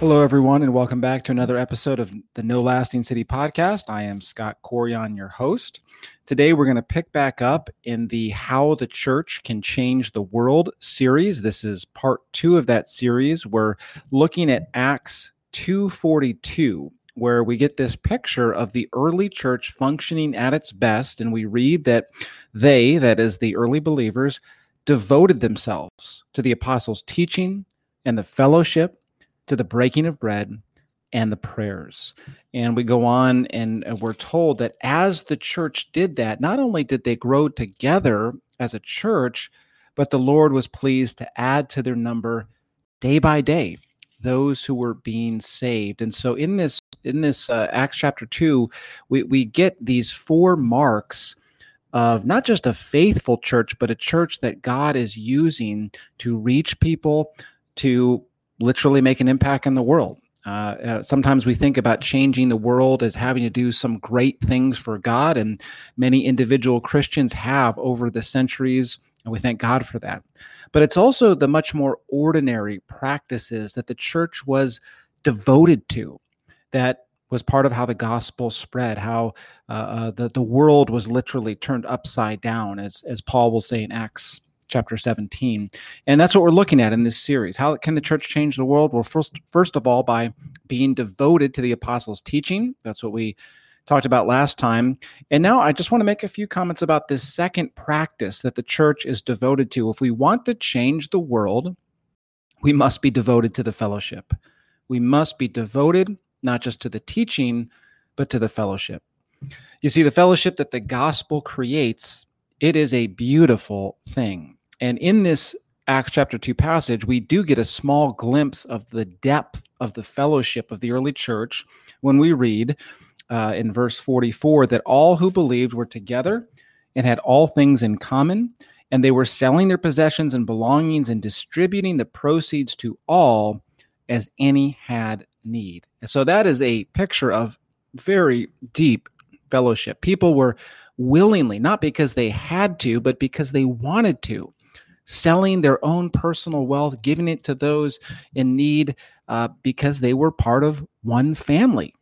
Hello, everyone, and welcome back to another episode of the No Lasting City podcast. I am Scott Corion, your host. Today, we're going to pick back up in the How the Church Can Change the World series. This is part two of that series. We're looking at Acts 242, where we get this picture of the early church functioning at its best. And we read that they, that is the early believers, devoted themselves to the apostles' teaching and the fellowship to the breaking of bread and the prayers. And we go on and we're told that as the church did that, not only did they grow together as a church, but the Lord was pleased to add to their number day by day those who were being saved. And so in this in this uh, Acts chapter 2, we we get these four marks of not just a faithful church, but a church that God is using to reach people, to literally make an impact in the world. Uh, uh, sometimes we think about changing the world as having to do some great things for God, and many individual Christians have over the centuries, and we thank God for that. But it's also the much more ordinary practices that the church was devoted to, that was part of how the gospel spread, how uh, uh the, the world was literally turned upside down, as, as Paul will say in Acts chapter 17. And that's what we're looking at in this series. How can the church change the world? Well, first, first of all, by being devoted to the apostles' teaching. That's what we talked about last time. And now I just want to make a few comments about this second practice that the church is devoted to. If we want to change the world, we must be devoted to the fellowship. We must be devoted not just to the teaching, but to the fellowship. You see, the fellowship that the gospel creates, it is a beautiful thing. And in this Acts chapter 2 passage, we do get a small glimpse of the depth of the fellowship of the early church when we read uh, in verse 44 that all who believed were together and had all things in common, and they were selling their possessions and belongings and distributing the proceeds to all as any had need. And so that is a picture of very deep fellowship. People were willingly, not because they had to, but because they wanted to selling their own personal wealth, giving it to those in need uh, because they were part of one family.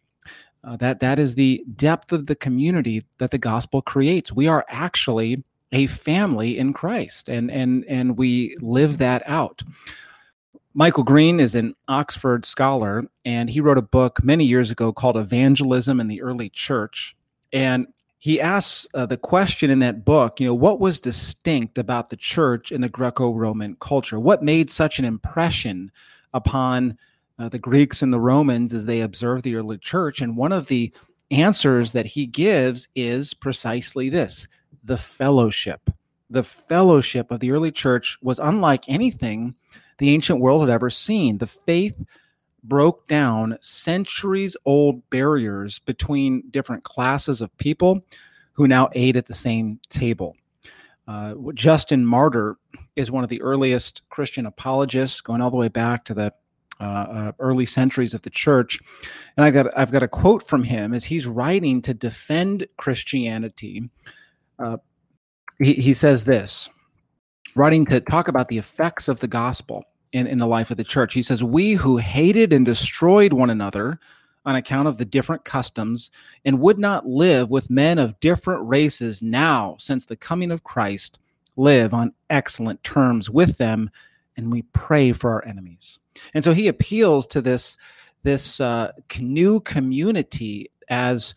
Uh, that that is the depth of the community that the gospel creates. We are actually a family in Christ, and and and we live that out. Michael Green is an Oxford scholar, and he wrote a book many years ago called Evangelism in the Early Church. And he asks uh, the question in that book, you know, what was distinct about the church in the Greco Roman culture? What made such an impression upon uh, the Greeks and the Romans as they observed the early church? And one of the answers that he gives is precisely this the fellowship. The fellowship of the early church was unlike anything the ancient world had ever seen. The faith broke down centuries old barriers between different classes of people who now ate at the same table. Uh, Justin Martyr is one of the earliest Christian apologists, going all the way back to the uh, uh, early centuries of the church. And I got I've got a quote from him as he's writing to defend Christianity. Uh, he, he says this, writing to talk about the effects of the gospel in, in the life of the church. He says, We who hated and destroyed one another on account of the different customs and would not live with men of different races now, since the coming of Christ, live on excellent terms with them, and we pray for our enemies. And so he appeals to this, this uh, new community as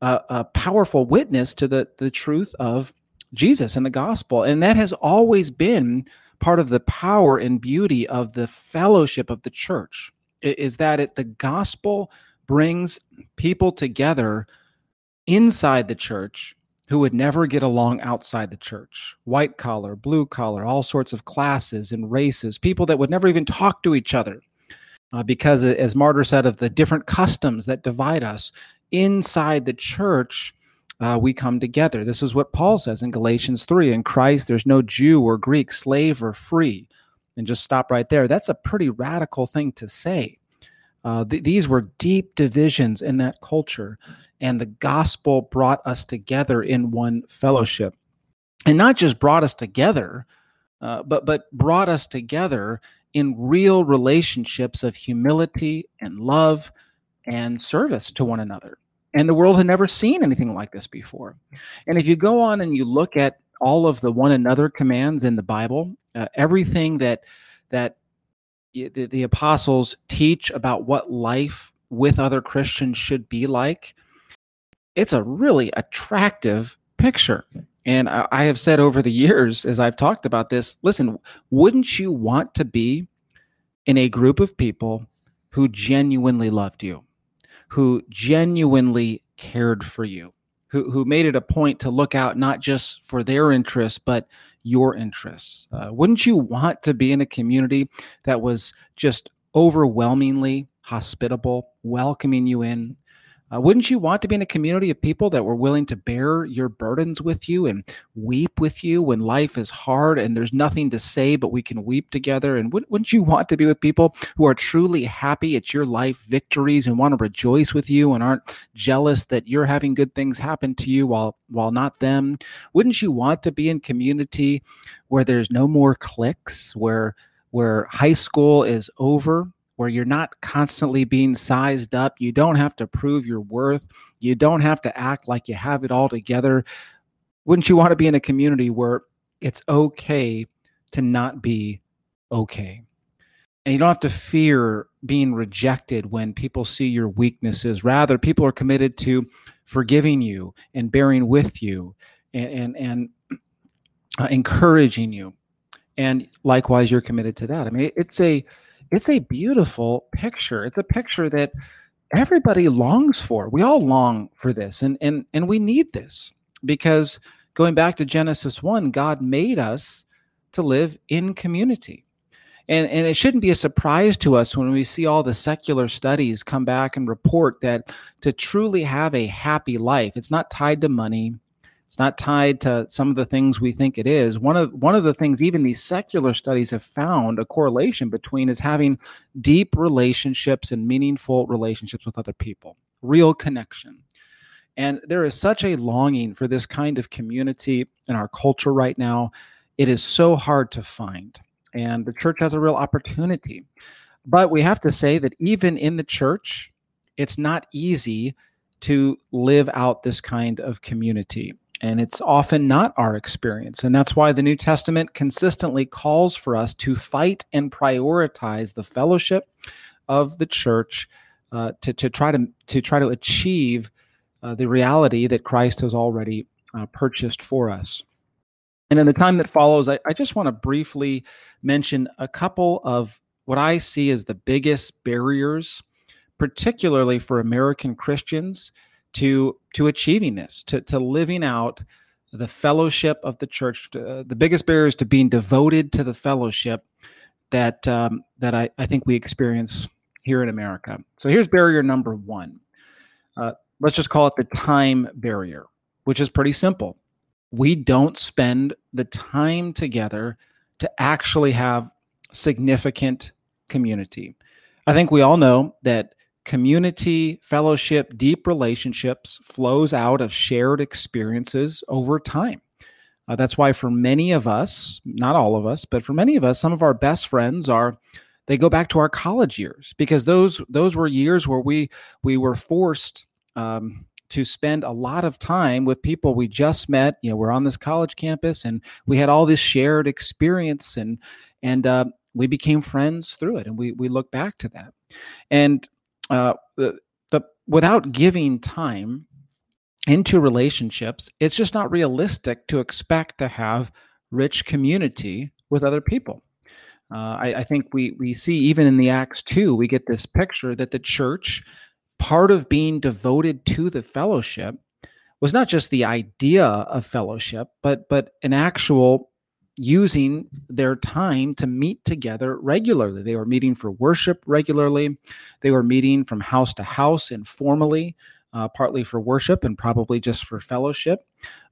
a, a powerful witness to the, the truth of Jesus and the gospel. And that has always been part of the power and beauty of the fellowship of the church is that it the gospel brings people together inside the church who would never get along outside the church. White collar blue collar all sorts of classes and races people that would never even talk to each other uh, because as martyr said of the different customs that divide us inside the church uh, we come together. This is what Paul says in Galatians 3 In Christ, there's no Jew or Greek, slave or free. And just stop right there. That's a pretty radical thing to say. Uh, th- these were deep divisions in that culture, and the gospel brought us together in one fellowship. And not just brought us together, uh, but, but brought us together in real relationships of humility and love and service to one another. And the world had never seen anything like this before. And if you go on and you look at all of the one another commands in the Bible, uh, everything that that the, the apostles teach about what life with other Christians should be like, it's a really attractive picture. And I, I have said over the years, as I've talked about this, listen, wouldn't you want to be in a group of people who genuinely loved you, who genuinely cared for you, who, who made it a point to look out not just for their interests, but your interests? Uh, wouldn't you want to be in a community that was just overwhelmingly hospitable, welcoming you in, uh, wouldn't you want to be in a community of people that were willing to bear your burdens with you and weep with you when life is hard and there's nothing to say, but we can weep together? And wouldn't you want to be with people who are truly happy at your life victories and want to rejoice with you and aren't jealous that you're having good things happen to you while while not them? Wouldn't you want to be in community where there's no more cliques, where where high school is over where you're not constantly being sized up. You don't have to prove your worth. You don't have to act like you have it all together. Wouldn't you want to be in a community where it's okay to not be okay? And you don't have to fear being rejected when people see your weaknesses. Rather, people are committed to forgiving you and bearing with you and, and, and uh, encouraging you. And likewise, you're committed to that. I mean, it's a it's a beautiful picture. It's a picture that everybody longs for. We all long for this, and and and we need this because going back to Genesis one, God made us to live in community. And, and it shouldn't be a surprise to us when we see all the secular studies come back and report that to truly have a happy life, it's not tied to money, it's not tied to some of the things we think it is. One of one of the things even these secular studies have found a correlation between is having deep relationships and meaningful relationships with other people, real connection. And there is such a longing for this kind of community in our culture right now. It is so hard to find. And the church has a real opportunity. But we have to say that even in the church, it's not easy to live out this kind of community. And it's often not our experience. And that's why the New Testament consistently calls for us to fight and prioritize the fellowship of the church uh, to, to, try to, to try to achieve uh, the reality that Christ has already uh, purchased for us. And in the time that follows, I, I just want to briefly mention a couple of what I see as the biggest barriers, particularly for American Christians to to achieving this, to to living out the fellowship of the church. Uh, the biggest barrier is to being devoted to the fellowship that um, that I, I think we experience here in America. So here's barrier number one. Uh, let's just call it the time barrier, which is pretty simple. We don't spend the time together to actually have significant community. I think we all know that community, fellowship, deep relationships flows out of shared experiences over time. Uh, that's why for many of us, not all of us, but for many of us, some of our best friends are they go back to our college years because those those were years where we we were forced um, to spend a lot of time with people we just met. You know, we're on this college campus and we had all this shared experience and and uh, we became friends through it, and we we look back to that. And uh, the, the without giving time into relationships, it's just not realistic to expect to have rich community with other people. Uh, I, I, think we we see even in the Acts two, we get this picture that the church, part of being devoted to the fellowship, was not just the idea of fellowship, but but an actual using their time to meet together regularly. They were meeting for worship regularly. They were meeting from house to house informally, uh, partly for worship and probably just for fellowship.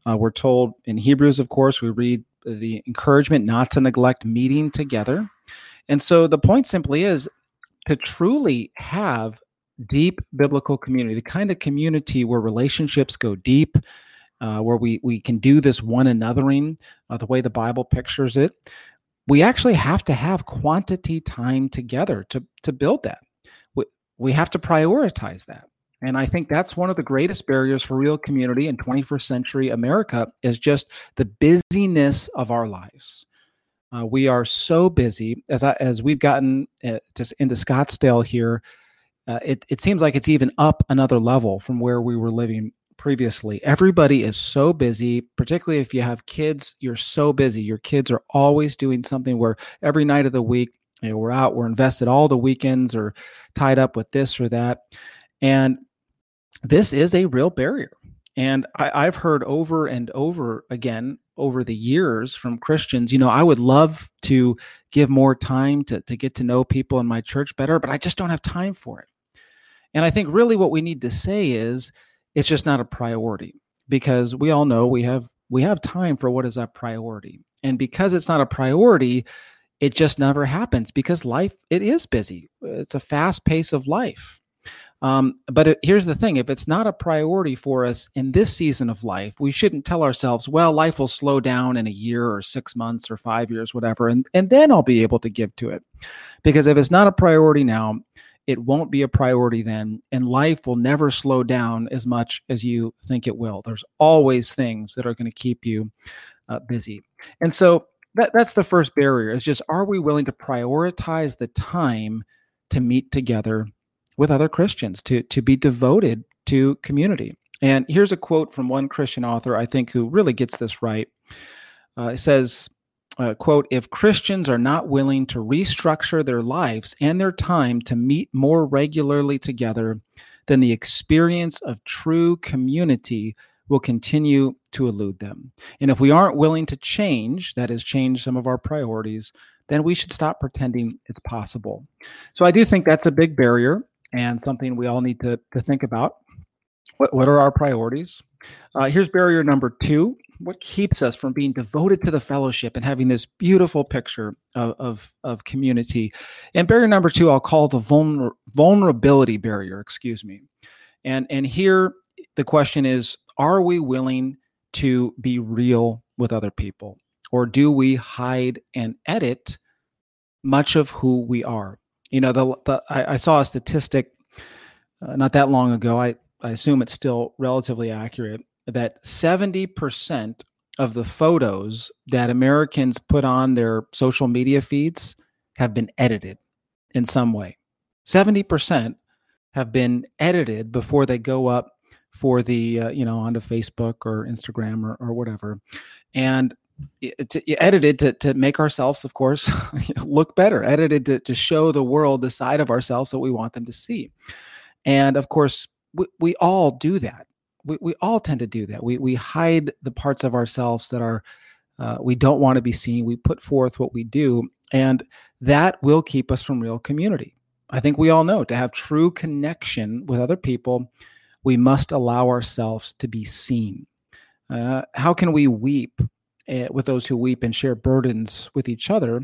Uh, we're told in Hebrews, of course, we read the encouragement not to neglect meeting together. And so the point simply is to truly have deep biblical community, the kind of community where relationships go deep, uh, where we we can do this one anothering uh, the way the Bible pictures it. we actually have to have quantity time together to to build that. We, we have to prioritize that. And I think that's one of the greatest barriers for real community in 21st century America is just the busyness of our lives. Uh, we are so busy as I, as we've gotten uh, just into Scottsdale here. Uh, it it seems like it's even up another level from where we were living previously. Everybody is so busy, particularly if you have kids. You're so busy. Your kids are always doing something. Where every night of the week, you know, we're out, we're invested. All the weekends are tied up with this or that, and this is a real barrier. And I, I've heard over and over again over the years from Christians, you know, I would love to give more time to, to get to know people in my church better, but I just don't have time for it. And I think really what we need to say is it's just not a priority because we all know we have we have time for what is a priority. And because it's not a priority, it just never happens because life it is busy. It's a fast pace of life. Um, but it, here's the thing if it's not a priority for us in this season of life, we shouldn't tell ourselves, well, life will slow down in a year or six months or five years, whatever, and, and then I'll be able to give to it. Because if it's not a priority now, it won't be a priority then, and life will never slow down as much as you think it will. There's always things that are going to keep you uh, busy. And so that, that's the first barrier is just are we willing to prioritize the time to meet together with other Christians, to, to be devoted to community. And here's a quote from one Christian author, I think, who really gets this right. Uh, it says, uh, quote, if Christians are not willing to restructure their lives and their time to meet more regularly together, then the experience of true community will continue to elude them. And if we aren't willing to change, that is, change some of our priorities, then we should stop pretending it's possible. So I do think that's a big barrier and something we all need to, to think about. What, what are our priorities? Uh, here's barrier number two. What keeps us from being devoted to the fellowship and having this beautiful picture of, of, of community? And barrier number two, I'll call the vulner, vulnerability barrier, excuse me. And, and here the question is are we willing to be real with other people? Or do we hide and edit much of who we are? you know the, the I, I saw a statistic uh, not that long ago I, I assume it's still relatively accurate that 70% of the photos that americans put on their social media feeds have been edited in some way 70% have been edited before they go up for the uh, you know onto facebook or instagram or, or whatever and it's edited to, to make ourselves, of course, look better, edited to, to show the world the side of ourselves that we want them to see. And of course, we, we all do that. We, we all tend to do that. We, we hide the parts of ourselves that are, uh, we don't want to be seen. We put forth what we do, and that will keep us from real community. I think we all know to have true connection with other people, we must allow ourselves to be seen. Uh, how can we weep uh, with those who weep and share burdens with each other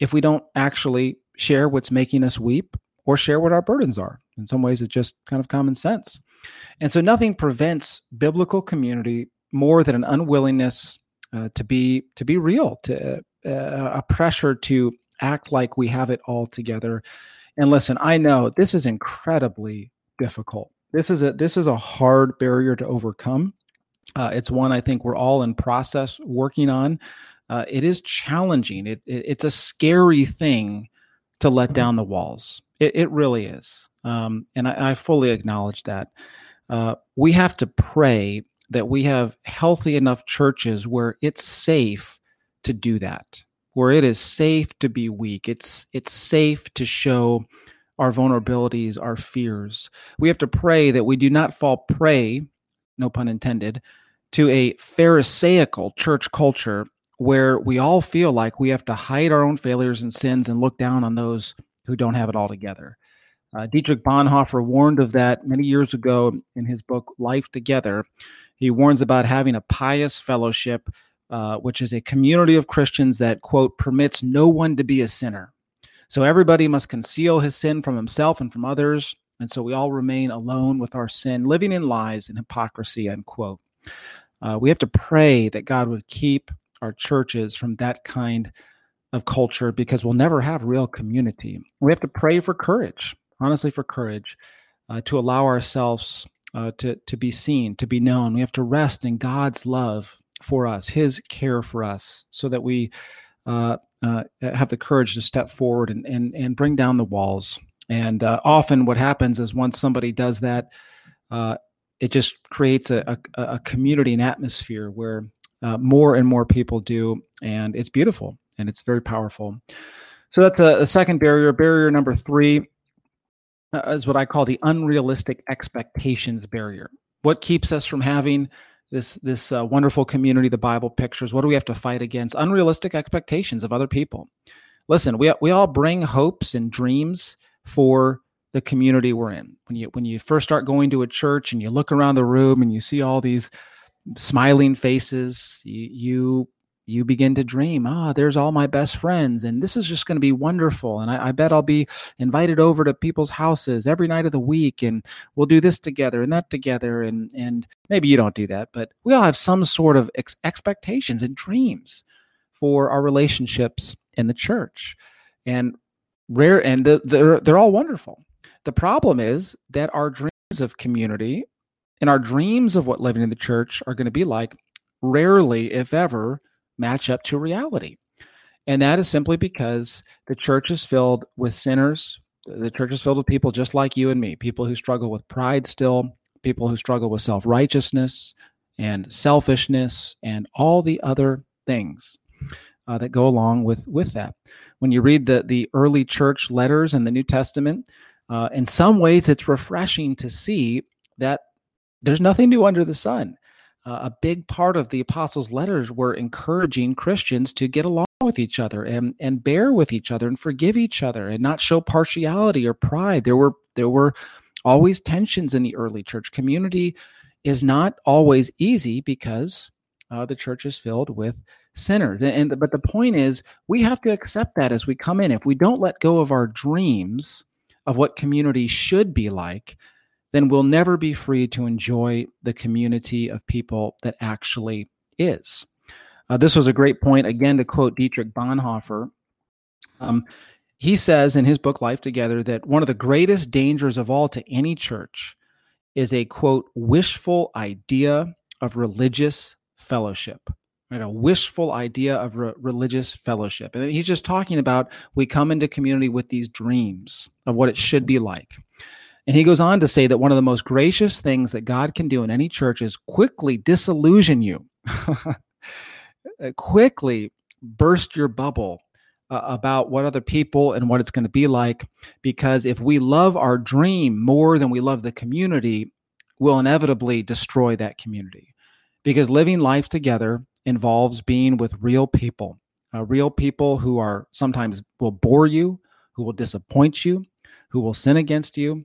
if we don't actually share what's making us weep or share what our burdens are. In some ways, it's just kind of common sense. And so nothing prevents biblical community more than an unwillingness uh, to be to be real, to uh, a pressure to act like we have it all together. And listen, I know this is incredibly difficult. This is a this is a hard barrier to overcome. Uh, it's one I think we're all in process working on. Uh, it is challenging. It, it, it's a scary thing to let mm-hmm. down the walls. It, it really is, um, and I, I, fully acknowledge that. Uh, we have to pray that we have healthy enough churches where it's safe to do that, where it is safe to be weak. It's it's safe to show our vulnerabilities, our fears. We have to pray that we do not fall prey, no pun intended, to a Pharisaical church culture where we all feel like we have to hide our own failures and sins and look down on those who don't have it all together. Uh, Dietrich Bonhoeffer warned of that many years ago in his book Life Together. He warns about having a pious fellowship, uh, which is a community of Christians that, quote, permits no one to be a sinner. So everybody must conceal his sin from himself and from others. And so we all remain alone with our sin, living in lies and hypocrisy, end quote. Uh, we have to pray that God would keep our churches from that kind of culture because we'll never have real community. We have to pray for courage, honestly, for courage uh, to allow ourselves uh, to, to be seen, to be known. We have to rest in God's love for us, His care for us, so that we uh, uh have the courage to step forward and, and, and bring down the walls. And uh, often, what happens is once somebody does that, uh, it just creates a, a, a, community and atmosphere where more and more people do, and it's beautiful and it's very powerful. So that's a, a second barrier. Barrier number three is what I call the unrealistic expectations barrier. What keeps us from having this this uh, wonderful community the Bible pictures? What do we have to fight against? Unrealistic expectations of other people. Listen, we we all bring hopes and dreams for the community we're in. When you when you first start going to a church and you look around the room and you see all these smiling faces, you, you you begin to dream, ah, there's all my best friends, and this is just going to be wonderful. And I, I, bet I'll be invited over to people's houses every night of the week, and we'll do this together and that together. And and maybe you don't do that, but we all have some sort of ex- expectations and dreams for our relationships in the church, and rare, and the, they're they're all wonderful. The problem is that our dreams of community and our dreams of what living in the church are going to be like rarely, if ever, match up to reality. And that is simply because the church is filled with sinners. The church is filled with people just like you and me, people who struggle with pride still, people who struggle with self righteousness and selfishness and all the other things uh, that go along with, with that. When you read the, the early church letters in the New Testament, uh, in some ways it's refreshing to see that there's nothing new under the sun uh, a big part of the apostles' letters were encouraging Christians to get along with each other and and bear with each other and forgive each other and not show partiality or pride. There were there were always tensions in the early church. Community is not always easy because uh, the church is filled with sinners. And, and but the point is, we have to accept that as we come in. If we don't let go of our dreams of what community should be like, then we'll never be free to enjoy the community of people that actually is. Uh, this was a great point, again, to quote Dietrich Bonhoeffer. Um, he says in his book, Life Together, that one of the greatest dangers of all to any church is a quote, wishful idea of religious fellowship. Right, a wishful idea of re- religious fellowship. And he's just talking about we come into community with these dreams of what it should be like. And he goes on to say that one of the most gracious things that God can do in any church is quickly disillusion you, quickly burst your bubble uh, about what other people and what it's going to be like. Because if we love our dream more than we love the community, we'll inevitably destroy that community. Because living life together involves being with real people, uh, real people who are sometimes will bore you, who will disappoint you, who will sin against you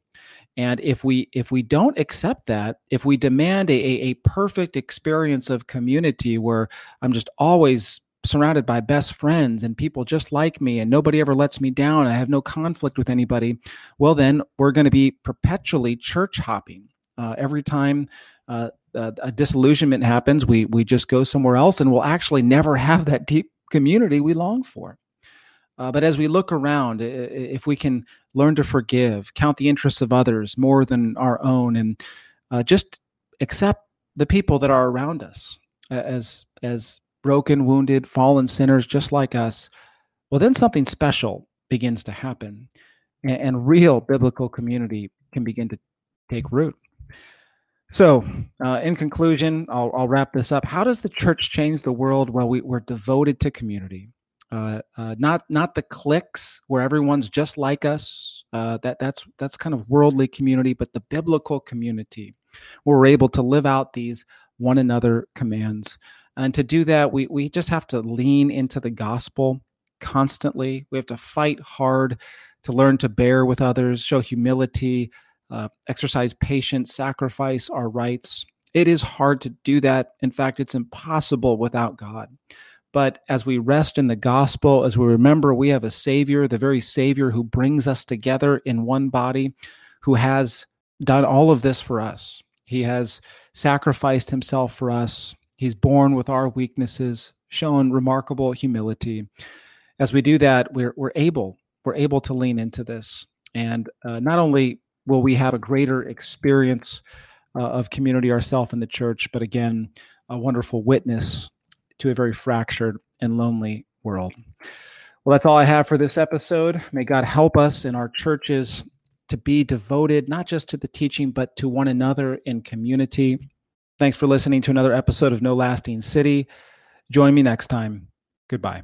and if we if we don't accept that if we demand a, a perfect experience of community where i'm just always surrounded by best friends and people just like me and nobody ever lets me down i have no conflict with anybody well then we're going to be perpetually church hopping. Uh, every time uh, a, a disillusionment happens we we just go somewhere else and we'll actually never have that deep community we long for uh, but as we look around, if we can learn to forgive, count the interests of others more than our own, and uh, just accept the people that are around us as as broken, wounded, fallen sinners just like us, well, then something special begins to happen, and, and real biblical community can begin to take root. So, uh, in conclusion, I'll, I'll, wrap this up. How does the church change the world? Well, we, we're devoted to community uh, uh, not not the cliques where everyone's just like us. Uh, that that's that's kind of worldly community, but the biblical community, where we're able to live out these one another commands. And to do that, we we just have to lean into the gospel constantly. We have to fight hard to learn to bear with others, show humility, uh, exercise patience, sacrifice our rights. It is hard to do that. In fact, it's impossible without God. But as we rest in the gospel, as we remember we have a Savior, the very Savior who brings us together in one body, who has done all of this for us. He has sacrificed himself for us. He's borne with our weaknesses, shown remarkable humility. as we do that, we're we're able we're able to lean into this, and uh, not only will we have a greater experience uh, of community ourselves in the church, but again, a wonderful witness to a very fractured and lonely world. Well, that's all I have for this episode. May God help us in our churches to be devoted not just to the teaching, but to one another in community. Thanks for listening to another episode of No Lasting City. Join me next time. Goodbye.